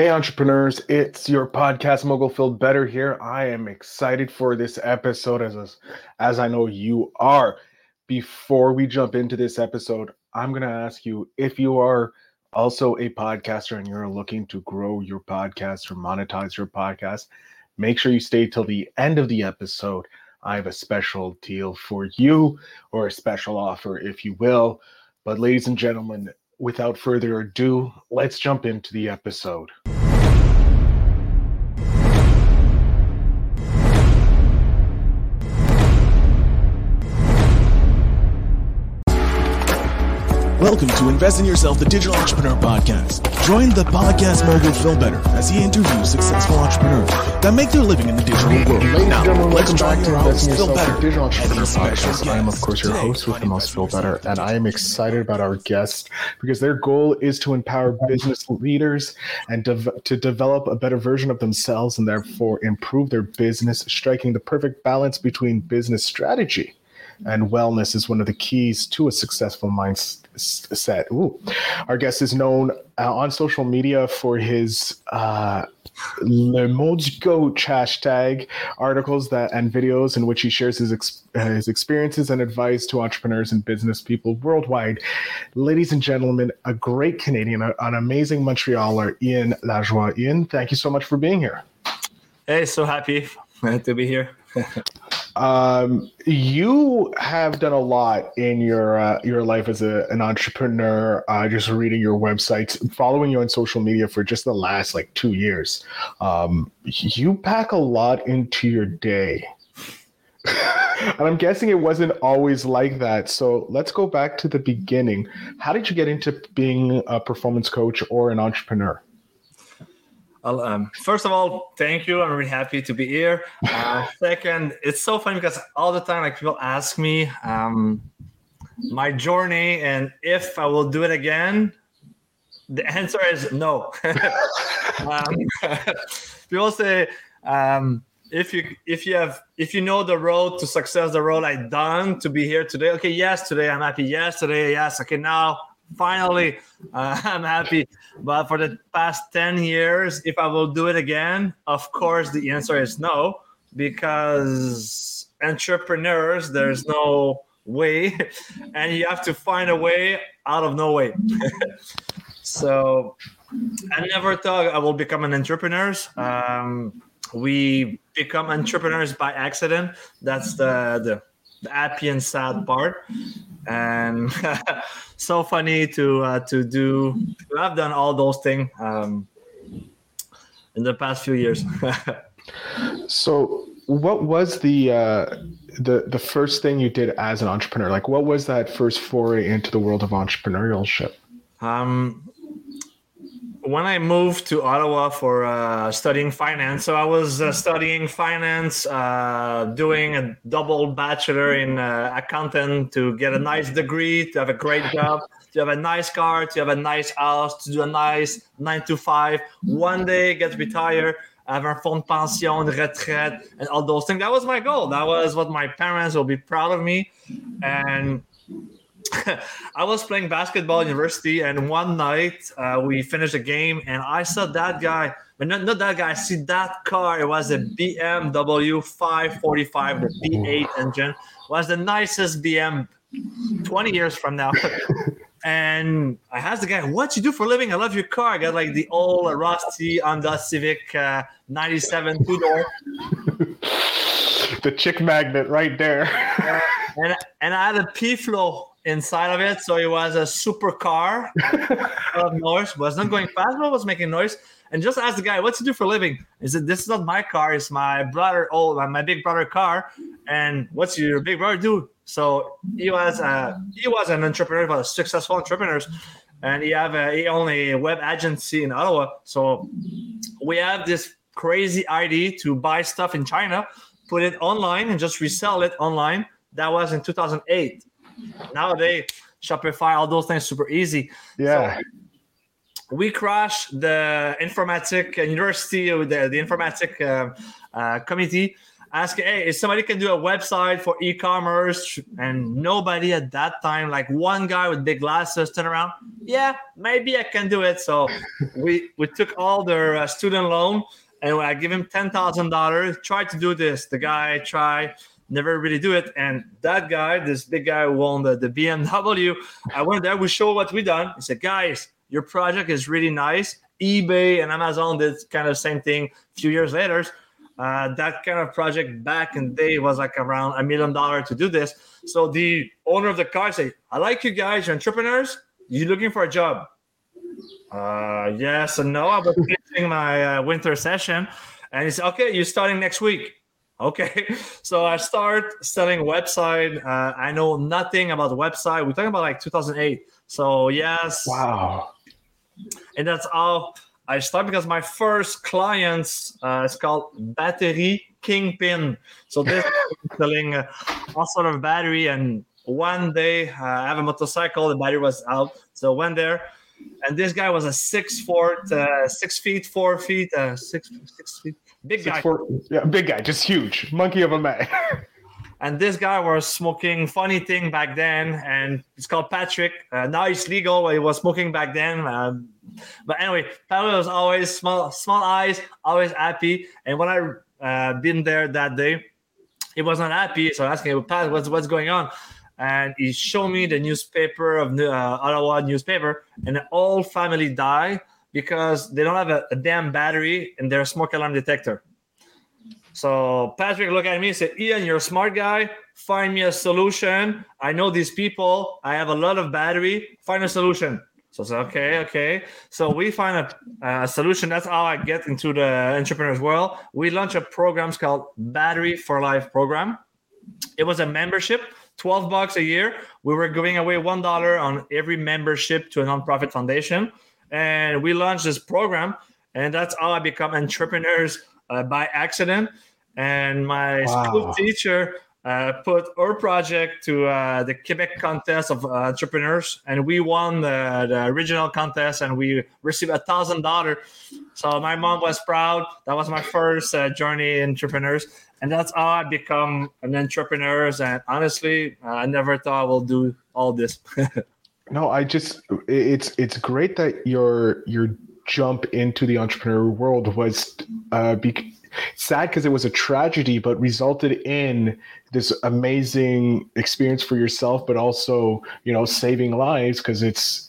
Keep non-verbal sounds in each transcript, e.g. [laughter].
Hey, entrepreneurs, it's your podcast mogul Phil Better here. I am excited for this episode as, as I know you are. Before we jump into this episode, I'm going to ask you if you are also a podcaster and you're looking to grow your podcast or monetize your podcast, make sure you stay till the end of the episode. I have a special deal for you or a special offer, if you will. But, ladies and gentlemen, without further ado, let's jump into the episode. Welcome to Invest in Yourself, the Digital Entrepreneur Podcast. Join the podcast mogul Phil Better as he interviews successful entrepreneurs that make their living in the digital world. Now, and gentlemen, let's welcome back to your Invest host, Yourself, Better, Digital Entrepreneur Podcast. I am, of course, your Today, host with the most is Better, and I am excited about our guest because their goal is to empower business leaders and to develop a better version of themselves and therefore improve their business, striking the perfect balance between business strategy and wellness is one of the keys to a successful mindset. Ooh. Our guest is known uh, on social media for his uh, Le Mot du Coach hashtag articles that and videos in which he shares his ex- his experiences and advice to entrepreneurs and business people worldwide. Ladies and gentlemen, a great Canadian, an amazing Montrealer, Ian Lajoie. Ian, thank you so much for being here. Hey, so happy to be here. [laughs] Um, you have done a lot in your uh, your life as a, an entrepreneur. Uh, just reading your websites, following you on social media for just the last like two years. Um, you pack a lot into your day. [laughs] and I'm guessing it wasn't always like that. So let's go back to the beginning. How did you get into being a performance coach or an entrepreneur? Um, first of all, thank you. I'm really happy to be here. Uh, second, it's so funny because all the time, like people ask me um, my journey and if I will do it again. The [laughs] answer is no. [laughs] um, [laughs] people say um, if you if you have if you know the road to success, the road I've done to be here today. Okay, yes, today I'm happy. Yes, today, yes. Okay, now finally uh, [laughs] i'm happy. But for the past 10 years if i will do it again of course the answer is no because entrepreneurs there's no way [laughs] and you have to find a way out of no way. [laughs] So i never thought i will become an entrepreneur. Um, we become entrepreneurs by accident. That's the, the the happy and sad part. And [laughs] so funny to uh, to do to have done all those things um, in the past few years. [laughs] So what was the uh, the the first thing you did as an entrepreneur? Like what was that first foray into the world of entrepreneurship? Um, when I moved to Ottawa for uh, studying finance, so I was uh, studying finance, uh, doing a double bachelor in uh, accountant to get a nice degree, to have a great job, to have a nice car, to have a nice house, to do a nice nine to five. One day get retired, have a fond pension, retraite, and all those things. That was my goal. That was what my parents will be proud of me, and [laughs] I was playing basketball university, and one night uh, we finished a game, and I saw that guy, but not, not that guy. I see that car. It was a BMW 545, the V8 engine. Was the nicest BM 20 years from now. [laughs] and I asked the guy, "What you do for a living?" I love your car. I got like the old rusty Honda Civic uh, 97 two door. [laughs] the chick magnet right there. and and I had a P flow inside of it. So it was a super car [laughs] of noise, was not going fast, but was making noise. And just ask the guy, what's he do for a living? He said, This is not my car, it's my brother, oh my big brother car. And what's your big brother do? So he was uh, he was an entrepreneur, but a successful entrepreneur. And he have a, he owned a web agency in Ottawa. So we have this crazy idea to buy stuff in China, put it online and just resell it online. That was in 2008 nowadays shopify all those things super easy Yeah. so we crashed the informatic university the, the informatic uh, uh, committee asking, hey, if somebody can do a website for e-commerce, and nobody at that time, like one guy with big glasses, turn around, yeah, maybe I can do it. So we we took all their uh, student loan, and I give him ten thousand dollars. Try to do this. The guy try never really do it. And that guy, this big guy who won the, the BMW, I went there, we show what we done. He said, guys, your project is really nice. eBay and Amazon did kind of same thing a few years later. Uh, that kind of project back in day was like around a million dollar to do this. So the owner of the car said, I like you guys, you're entrepreneurs. You looking for a job? Uh, yes and no. I was finishing my uh, winter session. And he said, okay, you're starting next week. Okay, [laughs] so I start selling website. Uh, I know nothing about the website. We're talking about like 2008. So yes, wow, and that's how I start because my first clients uh, is called Battery Kingpin. So [laughs] this selling uh, all sort of battery. And one day uh, I have a motorcycle. The battery was out, so went there. And this guy was a six foot, uh, six feet, four feet, uh, six six feet, big Six, guy. four, yeah, big guy, just huge, monkey of a man. [laughs] and this guy was smoking funny thing back then and it's called patrick uh, now it's legal but he was smoking back then um, but anyway patrick was always small small eyes always happy and when i uh, been there that day he was not happy so i asked him pat what's, what's going on and he showed me the newspaper of uh, ottawa newspaper and the whole family died because they don't have a, a damn battery in their smoke alarm detector so Patrick looked at me and said, Ian, you're a smart guy. Find me a solution. I know these people. I have a lot of battery. Find a solution. So I said, okay, okay. So we find a, a solution. That's how I get into the entrepreneurs world. We launched a program called Battery for Life program. It was a membership, 12 bucks a year. We were giving away $1 on every membership to a nonprofit foundation. And we launched this program. And that's how I become entrepreneurs uh, by accident. And my wow. school teacher uh, put our project to uh, the Quebec contest of uh, entrepreneurs, and we won the, the original contest, and we received a thousand dollar. So my mom was proud. That was my first uh, journey in entrepreneurs, and that's how I become an entrepreneur. And honestly, I never thought I will do all this. [laughs] no, I just it's it's great that your your jump into the entrepreneur world was uh, be- sad because it was a tragedy, but resulted in this amazing experience for yourself, but also you know saving lives because it's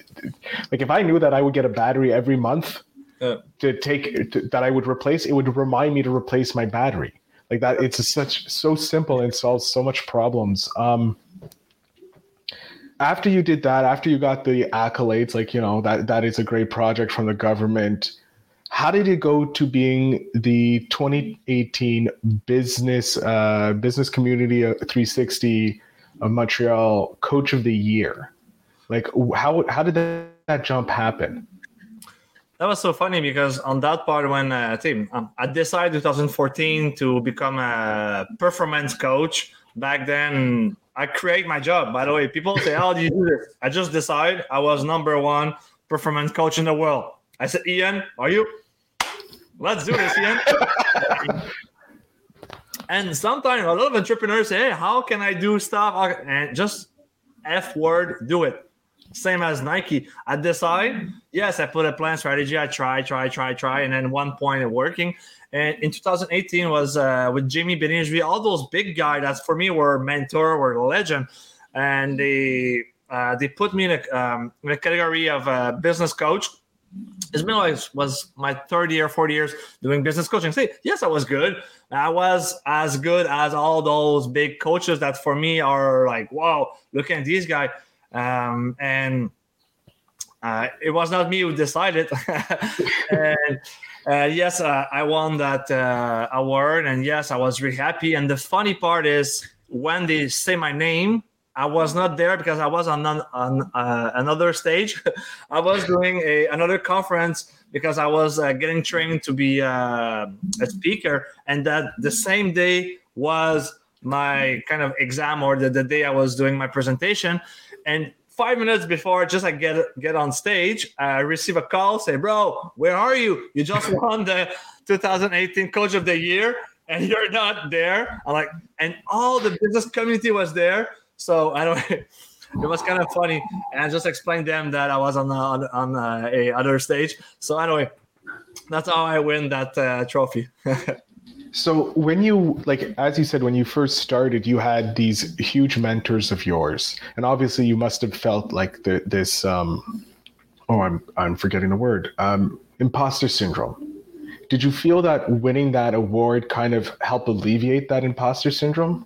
like if I knew that I would get a battery every month uh, to take to, that I would replace, it would remind me to replace my battery. Like that, it's such so simple and solves so much problems. Um, after you did that, after you got the accolades, like you know that that is a great project from the government how did it go to being the 2018 business uh, business community 360 of Montreal Coach of the Year? Like, how how did that, that jump happen? That was so funny because on that part when uh, team um, I decided 2014 to become a performance coach. Back then, I create my job. By the way, people say, "How do you do this?" I just decide I was number one performance coach in the world. I said, Ian, are you? Let's do this, Ian. [laughs] and sometimes a lot of entrepreneurs say, hey, how can I do stuff? And just F word, do it. Same as Nike. I decide, yes, I put a plan strategy. I try, try, try, try. And then one point it working. And in 2018 was uh, with Jimmy Beninger, all those big guys that for me were mentor, were legend. And they uh, they put me in a, um, in a category of a business coach it's been like was my third year, four years doing business coaching. Say, yes, I was good. I was as good as all those big coaches that for me are like, wow, look at these guys. Um, and uh, it was not me who decided. [laughs] and uh, yes, uh, I won that uh, award, and yes, I was really happy. And the funny part is when they say my name, I was not there because I was on, uh, another stage. [laughs] I was doing a, another conference because I was uh, getting trained to be a speaker, and that the same day was my kind of exam or the, the day I was doing my presentation. And five minutes before, just I get get on stage, I receive a call, say, "Bro, where are you? You just [laughs] won the 2018 Coach of the Year." and you're not there. I'm like, and all the business community was there. So [laughs] I don't. it was kind of funny, and I just explained them that I was on on, on uh, a other stage. So anyway, that's how I win that uh, trophy. [laughs] So when you like as you said when you first started you had these huge mentors of yours and obviously you must have felt like the, this um oh I'm I'm forgetting the word um imposter syndrome. Did you feel that winning that award kind of helped alleviate that imposter syndrome?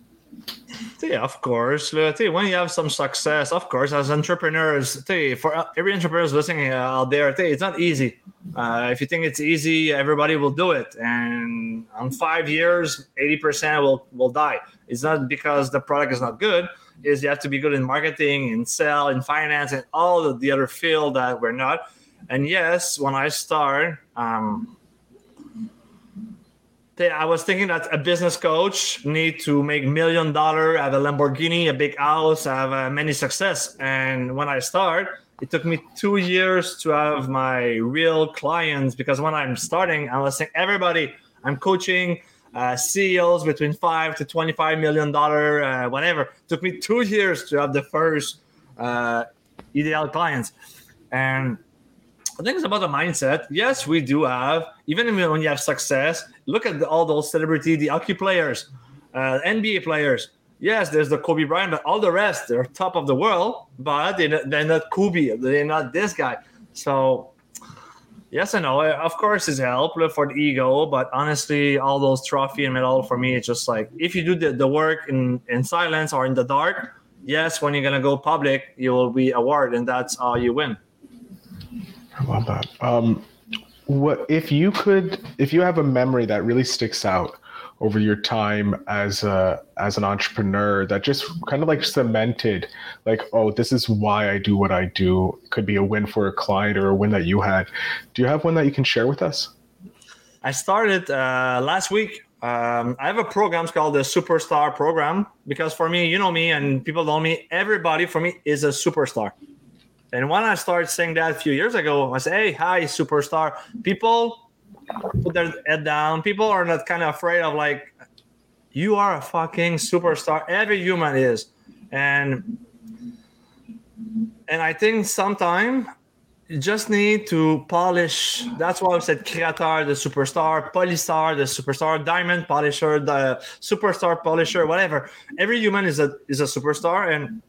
Yeah, of course. When you have some success, of course, as entrepreneurs, for every entrepreneur listening uh, out there, it's not easy. Uh, if you think it's easy, everybody will do it. And on five years, 80% will, will die. It's not because the product is not good, is you have to be good in marketing, in sell, in finance, and all the other field that we're not. And yes, when I start, um, I was thinking that a business coach need to make million dollar, have a Lamborghini, a big house, have uh, many success. And when I start, it took me two years to have my real clients because when I'm starting, I was saying everybody, I'm coaching uh, CEOs between five to twenty-five million dollar, uh, whatever. It took me two years to have the first uh, ideal clients, and I think it's about the mindset. Yes, we do have, even when you have success, look at the, all those celebrity, the hockey players, uh, NBA players. Yes, there's the Kobe Bryant, but all the rest, they're top of the world, but they're not, they're not Kobe. They're not this guy. So, yes I know. Of course, it's help for the ego, but honestly, all those trophy and medal for me, it's just like if you do the, the work in, in silence or in the dark, yes, when you're going to go public, you will be awarded, and that's how you win. I love that. Um, what if you could, if you have a memory that really sticks out over your time as a as an entrepreneur that just kind of like cemented, like, oh, this is why I do what I do. Could be a win for a client or a win that you had. Do you have one that you can share with us? I started uh, last week. Um, I have a program called the Superstar Program because for me, you know me, and people know me. Everybody for me is a superstar. And when I started saying that a few years ago, I said, "Hey, hi, superstar." People put their head down. People are not kind of afraid of like, you are a fucking superstar. Every human is, and and I think sometimes you just need to polish. That's why I said creator, the superstar, polystar, the superstar, diamond polisher, the superstar polisher, whatever. Every human is a is a superstar, and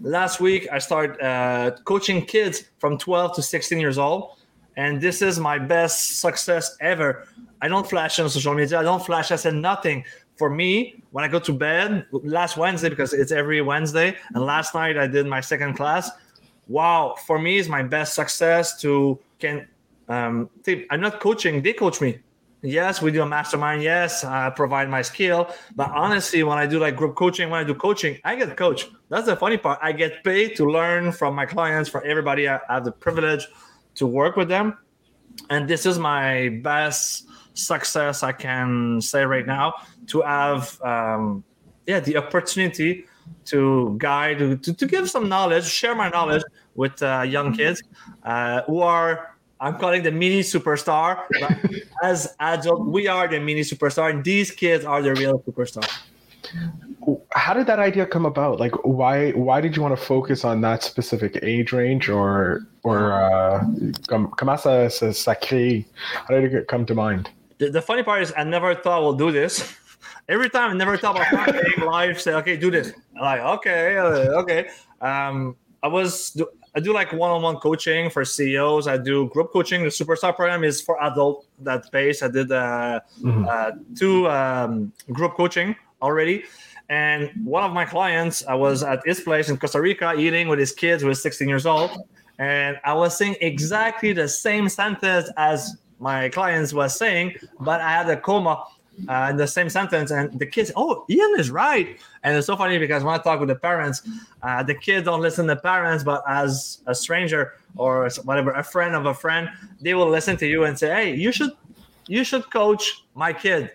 last week I started uh, coaching kids from 12 to 16 years old, and this is my best success ever. I don't flash on social media. I don't flash. I said nothing. For me, when I go to bed last Wednesday, because it's every Wednesday, and last night I did my second class. Wow, for me is my best success to can. Um, I'm not coaching; they coach me yes we do a mastermind. Yes i provide my skill. But honestly when i do like group coaching when i do coaching i get coached. that's the funny part. I get paid to learn from my clients from everybody. I have the privilege to work with them. And this is my best success i can say right now to have um, yeah the opportunity to guide to, to give some knowledge share my knowledge with uh, young kids uh, who are I'm calling the mini superstar. [laughs] as adult, we are the mini superstar, and these kids are the real superstar. How did that idea come about? Like, why why did you want to focus on that specific age range, or or uh, comment ça, ça, How did it come to mind? The, the funny part is, I never thought we'll do this. [laughs] Every time, I never thought about live. Say, okay, do this. I'm like, okay, uh, okay. Um, I was I do like one-on-one coaching for CEOs. I do group coaching. The Superstar program is for adult that base. I did uh, mm-hmm. uh, two um, group coaching already. And one of my clients, I was at his place in Costa Rica eating with his kids, who was 16 years old, and I was saying exactly the same sentence as my clients was saying, but I had a coma uh, in the same sentence, and the kids, oh, Ian is right. And it's so funny because when I talk with the parents, uh, the kids don't listen to parents, but as a stranger or whatever, a friend of a friend, they will listen to you and say, hey, you should, you should coach my kid.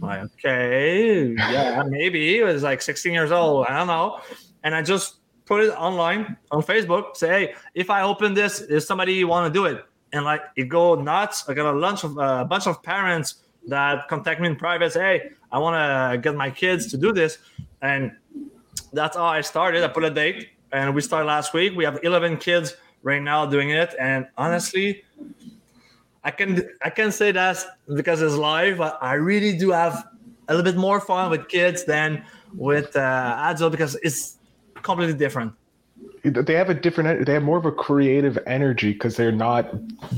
Like, okay, yeah, maybe he was like 16 years old. I don't know. And I just put it online on Facebook. Say, hey, if I open this, is somebody want to do it? And like it go nuts. I got a lunch of uh, a bunch of parents that contact me in private. Say, hey, I want to get my kids to do this, and that's how I started. I put a date, and we started last week. We have 11 kids right now doing it, and honestly, I can I can say that because it's live. But I really do have a little bit more fun with kids than with uh, adults because it's completely different they have a different they have more of a creative energy because they're not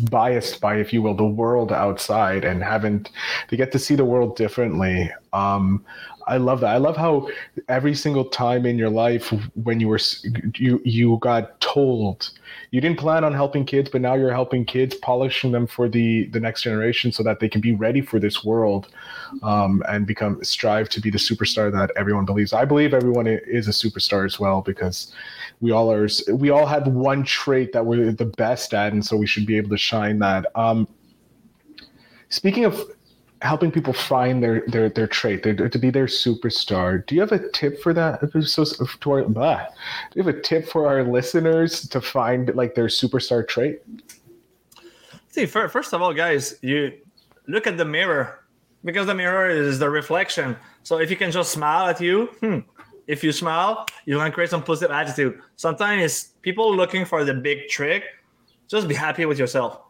biased by if you will the world outside and haven't they get to see the world differently um I love that. I love how every single time in your life when you were you you got told you didn't plan on helping kids, but now you're helping kids, polishing them for the the next generation so that they can be ready for this world um, and become strive to be the superstar that everyone believes. I believe everyone is a superstar as well because we all are. We all have one trait that we're the best at, and so we should be able to shine that. Um, speaking of helping people find their their their trait their, to be their superstar. Do you have a tip for that? So to our, blah, do you have a tip for our listeners to find like their superstar trait? See first of all guys you look at the mirror because the mirror is the reflection. So if you can just smile at you hmm, if you smile you're going to create some positive attitude. Sometimes people looking for the big trick just be happy with yourself.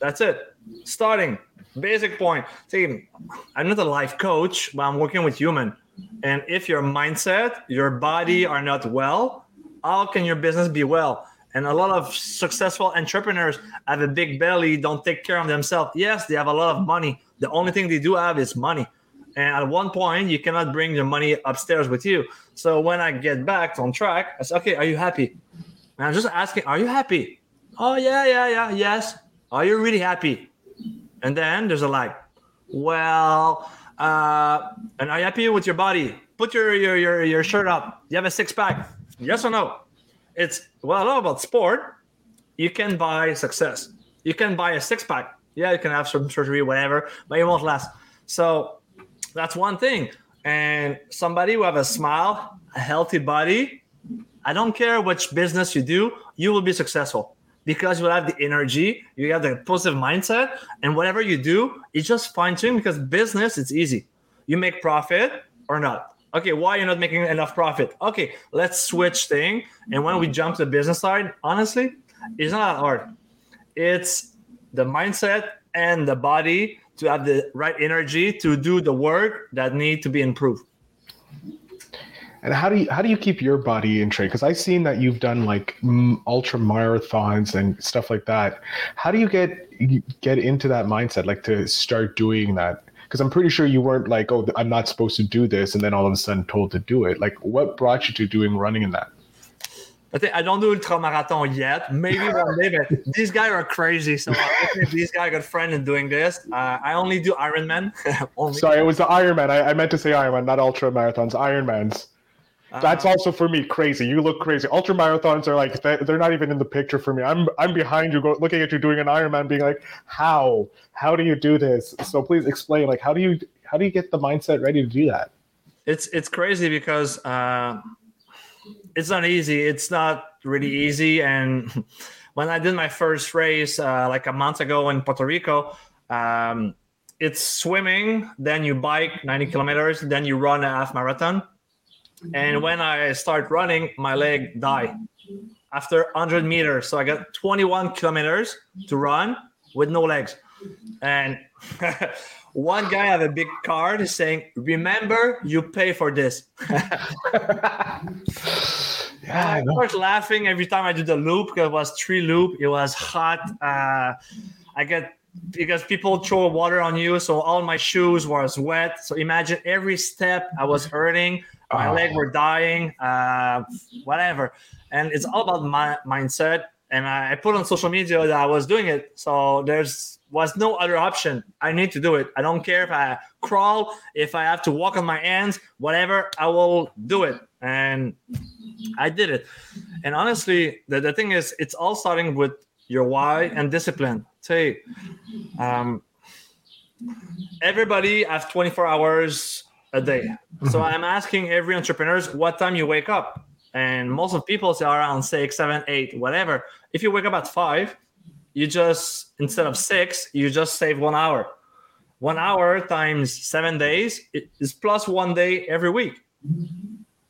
That's it. Starting basic point. See, I'm not a life coach, but I'm working with human. And if your mindset, your body are not well, how can your business be well? And a lot of successful entrepreneurs have a big belly, don't take care of themselves. Yes, they have a lot of money. The only thing they do have is money. And at one point, you cannot bring your money upstairs with you. So when I get back on track, I say, okay, are you happy? And I'm just asking, are you happy? Oh, yeah, yeah, yeah, yes. Are you really happy? And then there's a like, well, uh, and are you happy with your body? Put your, your, your, your shirt up. You have a six pack. Yes or no? It's, well, I about sport. You can buy success. You can buy a six pack. Yeah, you can have some surgery, whatever, but it won't last. So that's one thing. And somebody who have a smile, a healthy body, I don't care which business you do, you will be successful because you have the energy, you have the positive mindset, and whatever you do, it's just fine tuning because business it's easy. You make profit or not. Okay, why you're not making enough profit? Okay, let's switch thing. And when we jump to the business side, honestly, it's not hard. It's the mindset and the body to have the right energy to do the work that need to be improved. And how do you how do you keep your body in shape? Because I've seen that you've done like ultra marathons and stuff like that. How do you get get into that mindset, like to start doing that? Because I'm pretty sure you weren't like, oh, I'm not supposed to do this, and then all of a sudden told to do it. Like, what brought you to doing running in that? I think, I don't do ultra marathon yet. Maybe one day, but these guys are crazy. So these guys got friend in doing this. Uh, I only do Ironman. [laughs] only. Sorry, it was the Ironman. I, I meant to say Ironman, not ultra marathons. Ironmans. That's uh, also for me crazy. You look crazy. Ultra marathons are like they're not even in the picture for me. I'm I'm behind you, go, looking at you doing an Ironman, being like, how how do you do this? So please explain. Like, how do you how do you get the mindset ready to do that? It's it's crazy because uh, it's not easy. It's not really easy. And [laughs] when I did my first race uh, like a month ago in Puerto Rico. Um, it's swimming, then you bike 90 kilometers, then you run a half marathon and when I start running, my leg die after 100 meters. So I got 21 kilometers to run with no legs. And [laughs] one guy have a big card saying, "Remember, you pay for this." [laughs] yeah, I was laughing every time I do the loop. Because it was three loop. It was hot. Uh, I get because people throw water on you, so all my shoes was wet. So imagine every step I was hurting my oh. leg were dying, uh, whatever. And it's all about my mindset. And I put on social media that I was doing it. So there's was no other option. I need to do it. I don't care if I crawl, if I have to walk on my hands, whatever, I will do it. And I did it. And honestly, the, the thing is, it's all starting with your why and discipline. Say, um, everybody has 24 hours a day. So I'm asking every entrepreneurs what time you wake up. And most of people say around six, seven, eight, whatever. If you wake up at five, you just instead of six, you just save one hour. one hour times seven days is plus one day every week.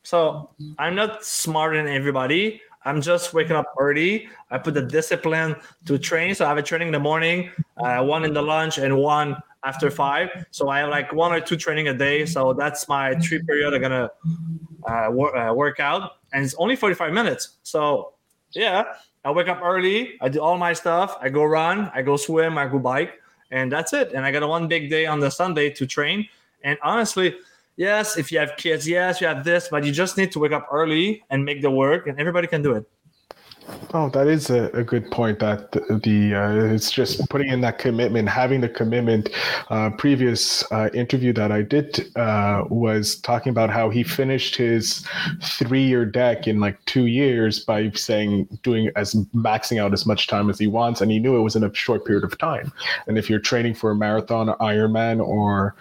So I'm not smarter than everybody. I'm just waking up early. I put the discipline to train. So I have a training in the morning, uh, one in the lunch, and one after five. So I have like one or two training a day. So that's my three period I'm gonna uh, wor- uh, work out, and it's only 45 minutes. So yeah, I wake up early. I do all my stuff. I go run. I go swim. I go bike, and that's it. And I got a one big day on the Sunday to train. And honestly, yes, if you have kids, yes, you have this, but you just need to wake up early and make the work, and everybody can do it. Oh, that is a, a good point. That the, the uh, it's just putting in that commitment, having the commitment. Uh, previous uh, interview that I did uh, was talking about how he finished his three-year deck in like two years by saying doing as maxing out as much time as he wants, and he knew it was in a short period of time. And if you're training for a marathon, or Ironman, or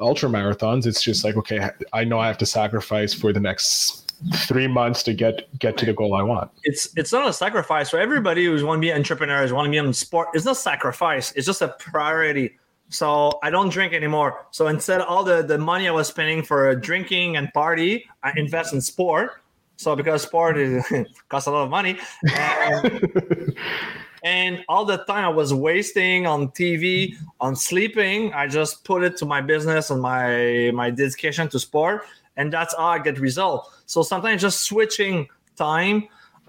ultra marathons, it's just like okay, I know I have to sacrifice for the next three months to get get to the goal I want. It's it's not a sacrifice for everybody who's want to be entrepreneurs, want to be in sport. It's not sacrifice. It's just a priority. So I don't drink anymore. So instead, all the the money I was spending for drinking and party, I invest in sport. So because sport is, [laughs] costs a lot of money. And, [laughs] and all the time I was wasting on TV, on sleeping, I just put it to my business and my my dedication to sport and that's how I get result. So sometimes just switching time.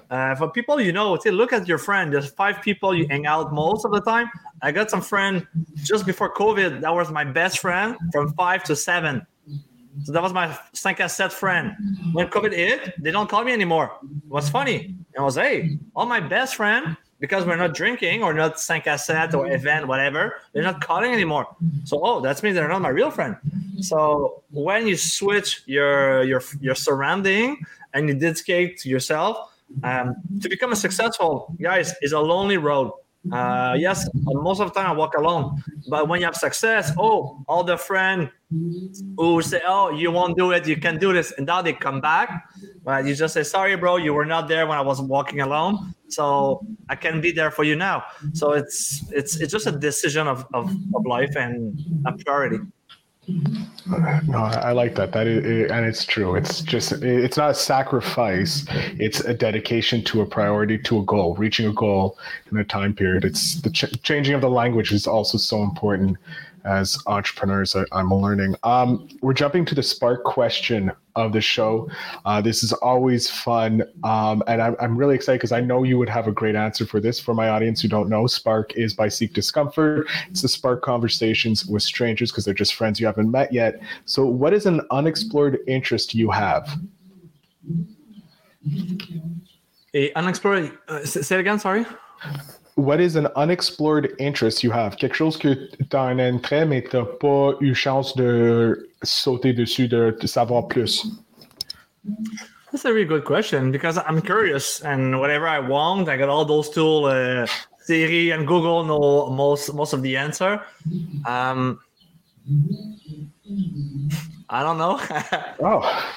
Uh, for people you know, say, look at your friend. There's five people you hang out most of the time. I got some friend just before COVID. That was my best friend from five to seven. So that was my sept friend. When COVID hit, they don't call me anymore. It was funny. I was, hey, all my best friend because we're not drinking or not 5 à 7 or event, whatever, they're not calling anymore. So, oh, that means they're not my real friend. So when you switch your your your surrounding and you dedicate yourself, um, to become a successful guys is a lonely road. Uh, yes, most of the time I walk alone. But when you have success, oh, all the friends who say, "Oh, you won't do it, you can do this," and now they come back. But you just say, "Sorry, bro, you were not there when I was walking alone, so I can be there for you now." So it's it's it's just a decision of of, of life and a priority. No, I like that. That is, and it's true. It's just it's not a sacrifice. It's a dedication to a priority, to a goal, reaching a goal in a time period. It's the ch- changing of the language is also so important as entrepreneurs I, am learning. Um, we're jumping to the spark question of the show. Uh, this is always fun. Um, and I'm, I'm really excited because I know you would have a great answer for this. For my audience who don't know, Spark is by Seek Discomfort. It's the Spark Conversations with Strangers because they're just friends you haven't met yet. So, what is an unexplored interest you have? A unexplored, uh, say it again, sorry what is an unexplored interest you have? Quelque chose que tu as un intérêt, mais tu n'as pas eu chance de sauter dessus, de, de savoir plus? That's a really good question because I'm curious and whatever I want, I got all those tools, uh, Siri and Google know most most of the answer. Um, I don't know. [laughs] oh,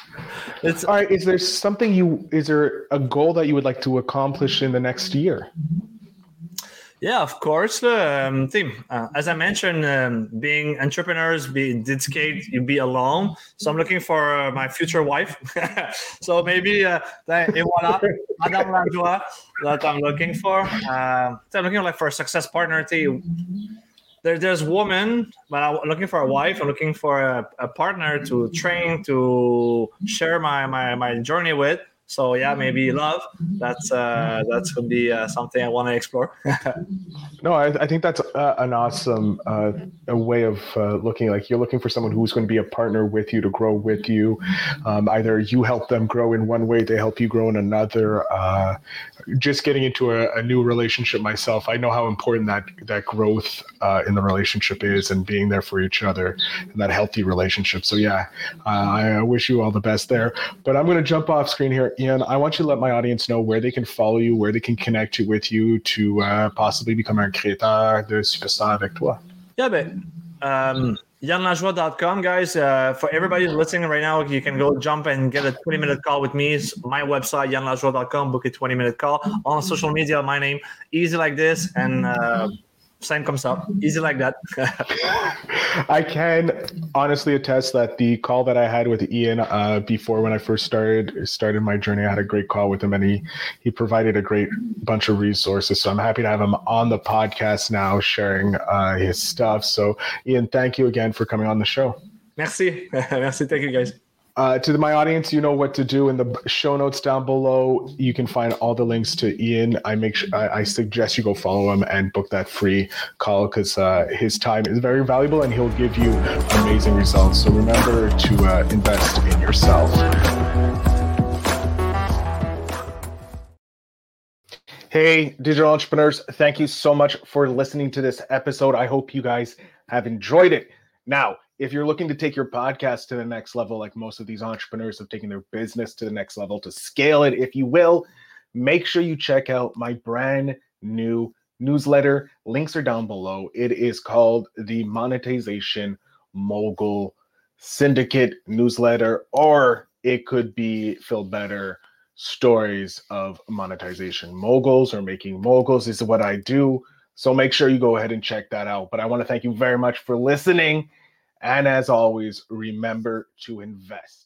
it's all right. Is there something you? Is there a goal that you would like to accomplish in the next year? Yeah, of course. Um, team, uh, as I mentioned, um, being entrepreneurs, being dedicated, you be alone. So I'm looking for uh, my future wife. [laughs] so maybe uh, Madame Lajoie that I'm looking for. Uh, I'm looking like for a success partner. Too. There, there's woman, but I'm looking for a wife. I'm looking for a, a partner to train, to share my, my, my journey with. So yeah, maybe love. That's uh, that's gonna be uh, something I want to explore. [laughs] no, I, I, think that's uh, an awesome uh, a way of uh, looking. Like you're looking for someone who's going to be a partner with you to grow with you. Um, either you help them grow in one way, they help you grow in another. Uh, just getting into a, a, new relationship myself, I know how important that that growth in the relationship is, and being there for each other, and that healthy relationship. So yeah, I wish you all the best there. But I'm going to jump off screen here. Ian, I want you to let my audience know where they can follow you, where they can connect you with you to uh, possibly become a créateur de superstar avec toi. Yeah, but um, ianlajoie.com, guys. Uh, for everybody listening right now, you can go jump and get a 20 minute call with me. It's my website, ianlajoie.com. Book a 20 minute call on social media. My name, easy like this. And uh, sign comes up. Easy like that. [laughs] I can honestly attest that the call that I had with Ian uh, before when I first started started my journey, I had a great call with him, and he he provided a great bunch of resources. So I'm happy to have him on the podcast now, sharing uh, his stuff. So Ian, thank you again for coming on the show. Merci, [laughs] merci. Thank you, guys. Uh, to my audience, you know what to do in the show notes down below. You can find all the links to Ian. I make sure I, I suggest you go follow him and book that free call because uh, his time is very valuable and he'll give you amazing results. So remember to uh, invest in yourself. Hey, digital entrepreneurs, thank you so much for listening to this episode. I hope you guys have enjoyed it. Now, if you're looking to take your podcast to the next level, like most of these entrepreneurs have taken their business to the next level to scale it, if you will, make sure you check out my brand new newsletter. Links are down below. It is called the Monetization Mogul Syndicate newsletter, or it could be Phil Better stories of monetization moguls or making moguls is what I do. So make sure you go ahead and check that out. But I want to thank you very much for listening. And as always, remember to invest.